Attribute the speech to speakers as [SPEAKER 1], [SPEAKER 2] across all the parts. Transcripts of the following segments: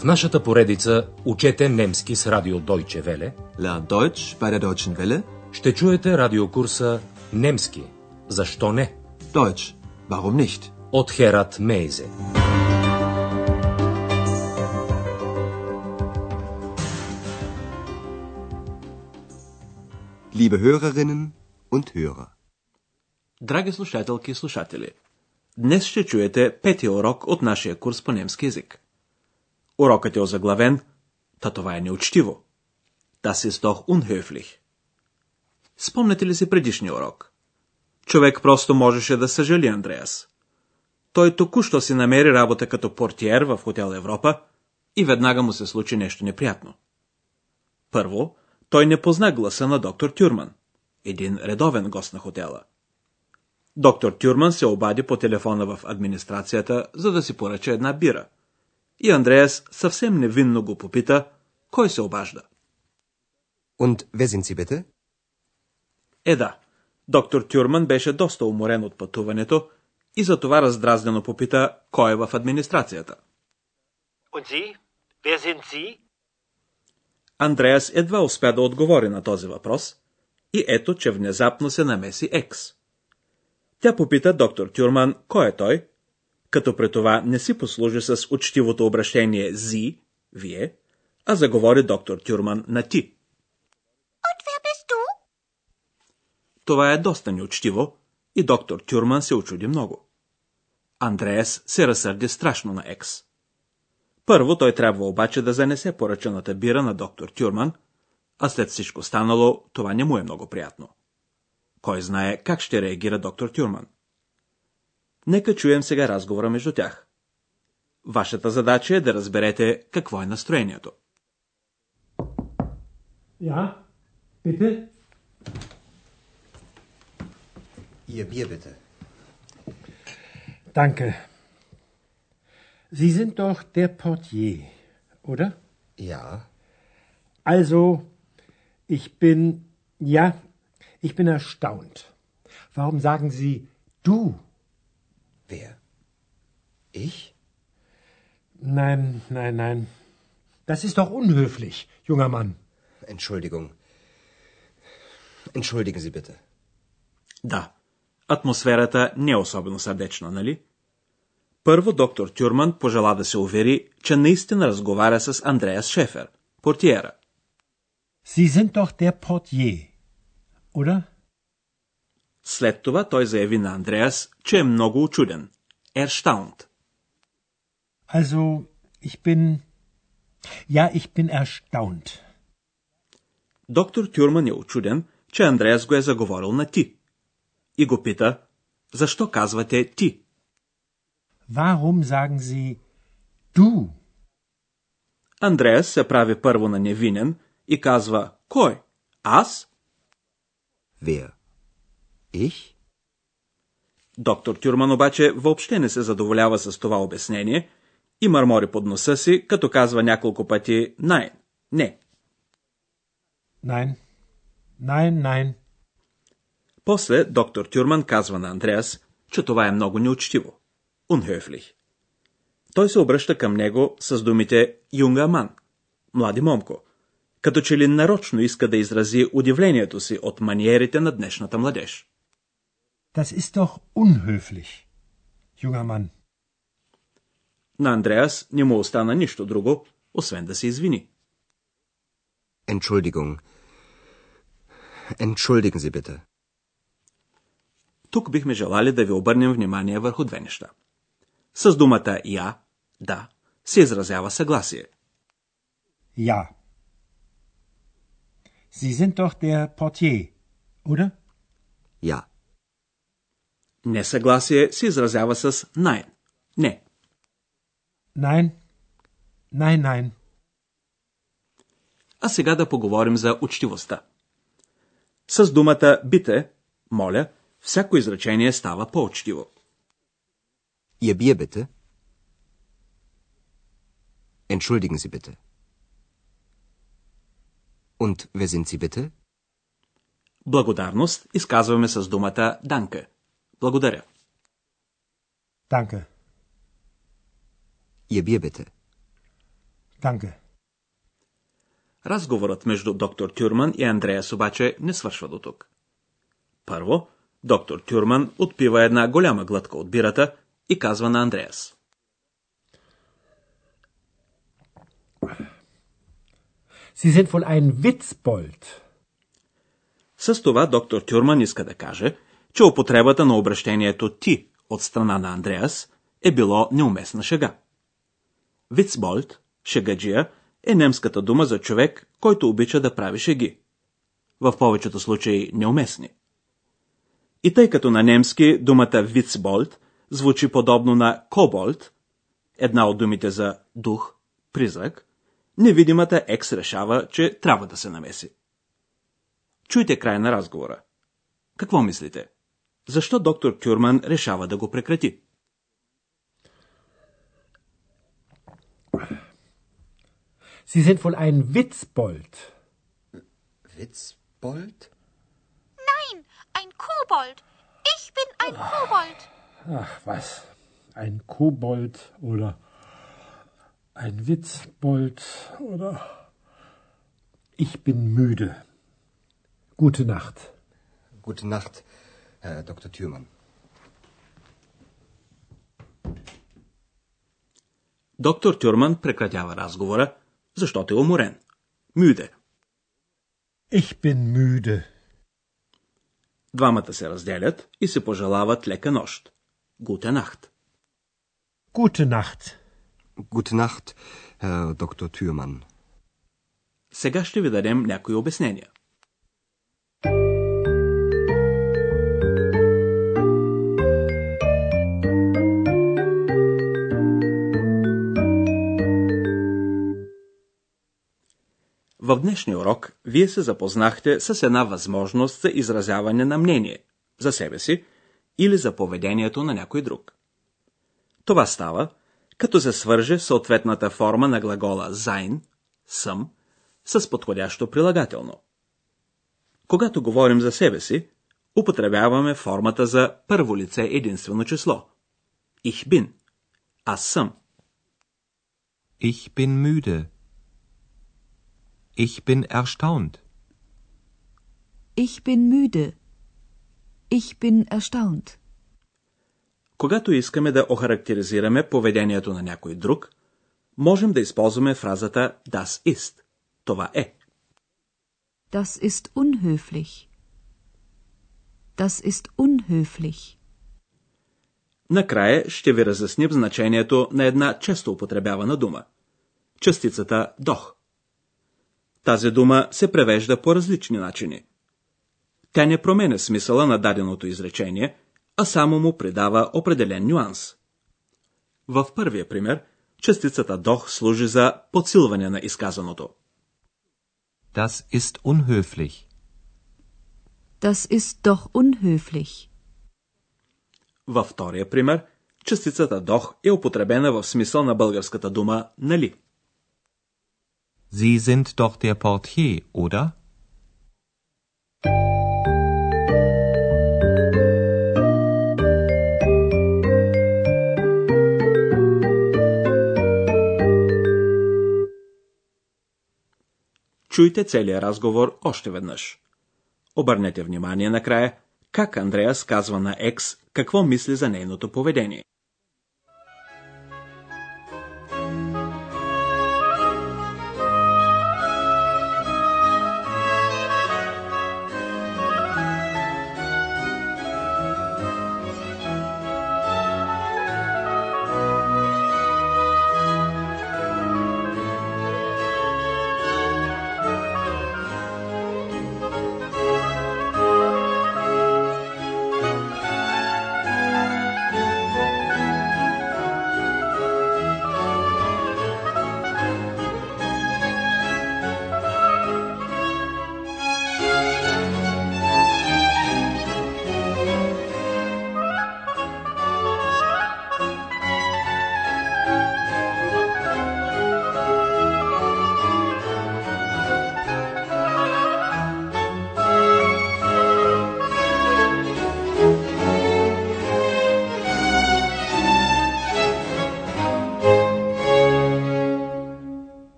[SPEAKER 1] В нашата поредица Учете немски с радио Deutsche Welle
[SPEAKER 2] Lern Deutsch bei der Deutschen Welle.
[SPEAKER 1] ще чуете радиокурса Немски. Защо не?
[SPEAKER 2] Deutsch. Warum nicht?
[SPEAKER 1] От Херат Мейзе.
[SPEAKER 2] Liebe Hörerinnen und Hörer.
[SPEAKER 3] Драги слушателки и слушатели, днес ще чуете петия урок от нашия курс по немски язик. Урокът е озаглавен Та това е неучтиво. Das ist doch unhöflich. Спомняте ли си предишния урок? Човек просто можеше да съжали Андреас. Той току-що си намери работа като портиер в хотел Европа и веднага му се случи нещо неприятно. Първо, той не позна гласа на доктор Тюрман, един редовен гост на хотела. Доктор Тюрман се обади по телефона в администрацията, за да си поръча една бира. И Андреас съвсем невинно го попита, кой се обажда.
[SPEAKER 2] Und wer sind Sie bitte?
[SPEAKER 3] Е да, доктор Тюрман беше доста уморен от пътуването и затова раздразнено попита, кой е в администрацията.
[SPEAKER 4] Und Sie? Wer sind Sie?
[SPEAKER 3] Андреас едва успя да отговори на този въпрос и ето, че внезапно се намеси Екс. Тя попита доктор Тюрман, кой е той, като при това не си послужи с учтивото обращение «зи», «вие», а заговори доктор Тюрман на «ти».
[SPEAKER 5] Du?
[SPEAKER 3] Това е доста неучтиво и доктор Тюрман се очуди много. Андреас се разсърди страшно на Екс. Първо той трябва обаче да занесе поръчаната бира на доктор Тюрман, а след всичко станало това не му е много приятно. Кой знае как ще реагира доктор Тюрман. Нека чуем сега разговора между тях. Вашата задача е да разберете какво е настроението.
[SPEAKER 6] Ja, bitte?
[SPEAKER 2] Ihr Bier bitte.
[SPEAKER 6] Danke. Sie sind doch der Portier, oder?
[SPEAKER 2] Ja.
[SPEAKER 6] Also, ich bin, ja, ich bin erstaunt. Warum sagen Sie du?
[SPEAKER 2] Wer? Ich?
[SPEAKER 6] Nein, nein, nein. Das ist doch unhöflich, junger Mann.
[SPEAKER 2] Entschuldigung. Entschuldigen Sie bitte.
[SPEAKER 3] Да, атмосферата не е особено сърдечна, нали? Първо доктор Тюрман пожела да се увери, че наистина разговаря с Андреас Шефер, портиера.
[SPEAKER 6] Sie sind doch der Portier, oder?
[SPEAKER 3] След това той заяви на Андреас, че е много очуден. Ерштаунд.
[SPEAKER 6] Also, ich bin. Ja, ich bin erstaunt.
[SPEAKER 3] Доктор Тюрман е очуден, че Андреас го е заговорил на ти. И го пита, защо казвате ти?
[SPEAKER 6] Warum sagen Sie du?
[SPEAKER 3] Андреас се прави първо на невинен и казва, кой? Аз?
[SPEAKER 2] Wer? Ich?
[SPEAKER 3] Доктор Тюрман обаче въобще не се задоволява с това обяснение и мърмори под носа си, като казва няколко пъти «най», «не».
[SPEAKER 6] Nein. Nein, nein.
[SPEAKER 3] После доктор Тюрман казва на Андреас, че това е много неучтиво. Unhöflich. Той се обръща към него с думите Юнгаман, млади момко, като че ли нарочно иска да изрази удивлението си от маниерите на днешната младеж.
[SPEAKER 6] Das ist doch unhöflich, junger Mann.
[SPEAKER 3] На Андреас не му остана нищо друго, освен да се извини.
[SPEAKER 2] Entschuldigung. Entschuldigen Sie bitte.
[SPEAKER 3] Тук бихме желали да ви обърнем внимание върху две неща. С думата я, да, се изразява съгласие.
[SPEAKER 6] Ja. Sie sind doch der Portier, oder?
[SPEAKER 2] Ja.
[SPEAKER 3] Несъгласие се изразява с nein. Не.
[SPEAKER 6] Nein. Nein, nein.
[SPEAKER 3] А сега да поговорим за учтивостта. С думата бите, моля, всяко изречение става по-учтиво.
[SPEAKER 2] Ihr Bier bitte. Entschuldigen Sie bitte. Und wer sind Sie bitte?
[SPEAKER 3] Благодарност изказваме с думата данка. Благодаря.
[SPEAKER 6] Danke.
[SPEAKER 2] Ihr Bier bitte.
[SPEAKER 6] Danke.
[SPEAKER 3] Разговорът между доктор Тюрман и Андреас обаче не свършва до тук. Първо, доктор Тюрман отпива една голяма глътка от бирата и казва на Андреас.
[SPEAKER 6] Sie sind wohl ein Witzbold.
[SPEAKER 3] С това доктор Тюрман иска да каже, че употребата на обращението ти от страна на Андреас е било неуместна шега. Вицболт, шегаджия, е немската дума за човек, който обича да прави шеги. В повечето случаи неуместни. И тъй като на немски думата Вицболт звучи подобно на коболт, една от думите за дух, призрак, невидимата екс решава, че трябва да се намеси. Чуйте край на разговора. Какво мислите? Защо доктор Кюрман решава да го прекрати?
[SPEAKER 6] Sie sind wohl ein Witzbold.
[SPEAKER 2] Witzbold?
[SPEAKER 5] Nein, ein Kobold. Ich bin ein Kobold.
[SPEAKER 6] Ach, was? Ein Kobold oder ein Witzbold oder. Ich bin müde. Gute Nacht.
[SPEAKER 2] Gute Nacht, Herr Dr. Thürmann.
[SPEAKER 3] Доктор Тюрман прекратява разговора, защото е уморен. Мюде.
[SPEAKER 6] Ich bin müde.
[SPEAKER 3] Двамата се разделят и се пожелават лека нощ. Гуте нахт.
[SPEAKER 6] Gute Nacht.
[SPEAKER 2] Gute Nacht, Herr Dr. Thürmann.
[SPEAKER 3] Сега ще ви дадем някои обяснения. В днешния урок вие се запознахте с една възможност за изразяване на мнение за себе си или за поведението на някой друг. Това става, като се свърже съответната форма на глагола sein, съм, с подходящо прилагателно. Когато говорим за себе си, употребяваме формата за първо лице единствено число. Bin. Аз съм.
[SPEAKER 1] Ich bin müde. Ich bin erstaunt.
[SPEAKER 7] Ich bin müde. Ich bin erstaunt.
[SPEAKER 3] Когато искаме да охарактеризираме поведението на някой друг, можем да използваме фразата das ist. Това е.
[SPEAKER 7] Das ist unhöflich. Das ist unhöflich.
[SPEAKER 3] Накрая ще ви разясним значението на една често употребявана дума. Частицата дох. Тази дума се превежда по различни начини. Тя не променя смисъла на даденото изречение, а само му придава определен нюанс. В първия пример, частицата дох служи за подсилване на изказаното.
[SPEAKER 1] Das ist unhöflich.
[SPEAKER 7] Das ist doch unhöflich.
[SPEAKER 3] Във втория пример, частицата дох е употребена в смисъл на българската дума нали.
[SPEAKER 1] Sie sind doch der Portier, oder?
[SPEAKER 3] Чуйте целият разговор още веднъж. Обърнете внимание накрая как Андреас казва на Екс какво мисли за нейното поведение.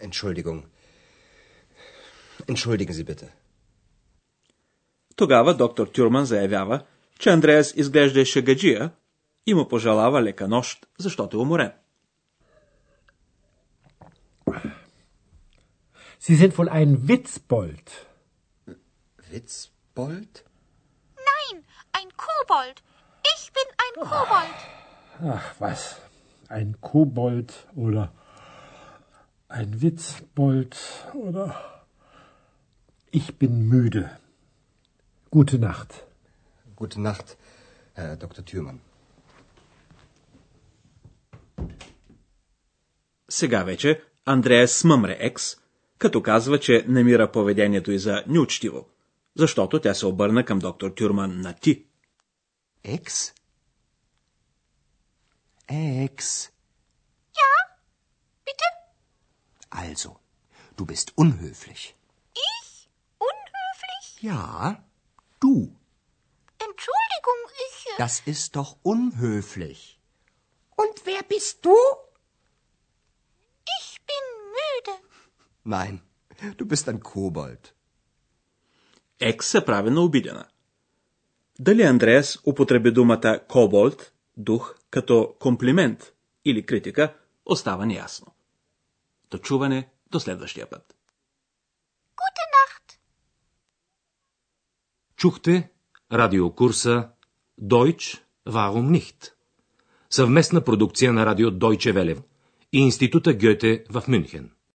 [SPEAKER 2] Entschuldigung. Entschuldigen Sie bitte.
[SPEAKER 3] Тогава доктор Тюрман заявява, че Андреас изглежда шегаджия и му пожелава лека нощ, защото е уморен.
[SPEAKER 6] Sie sind wohl ein Witzbold.
[SPEAKER 2] Witzbold?
[SPEAKER 5] Nein, ein Kobold. Ich bin ein Kobold.
[SPEAKER 6] Ach, was? Ein Kobold oder ein Witzbold oder. Ich bin müde. Gute Nacht.
[SPEAKER 2] Gute Nacht, Herr Dr. Thürmann.
[SPEAKER 3] Сега вече Андреас смъмре Екс, като казва, че намира поведението й за неучтиво, защото тя се обърна към доктор Тюрман на ти.
[SPEAKER 2] Ex? Ex. Also, du bist unhöflich.
[SPEAKER 5] Ich? Unhöflich?
[SPEAKER 2] Ja, du.
[SPEAKER 5] Entschuldigung, ich. äh,
[SPEAKER 2] Das ist doch unhöflich. Und wer bist du?
[SPEAKER 5] Ich bin müde.
[SPEAKER 2] Nein, du bist ein Kobold.
[SPEAKER 3] Екс се прави на обидена. Дали Андреас употреби думата коболт, дух, като комплимент или критика, остава неясно. До чуване до следващия път.
[SPEAKER 5] Gute Nacht.
[SPEAKER 8] Чухте радиокурса Deutsch Warum nicht? Съвместна продукция на радио Deutsche Welle и Института Гьоте в Мюнхен.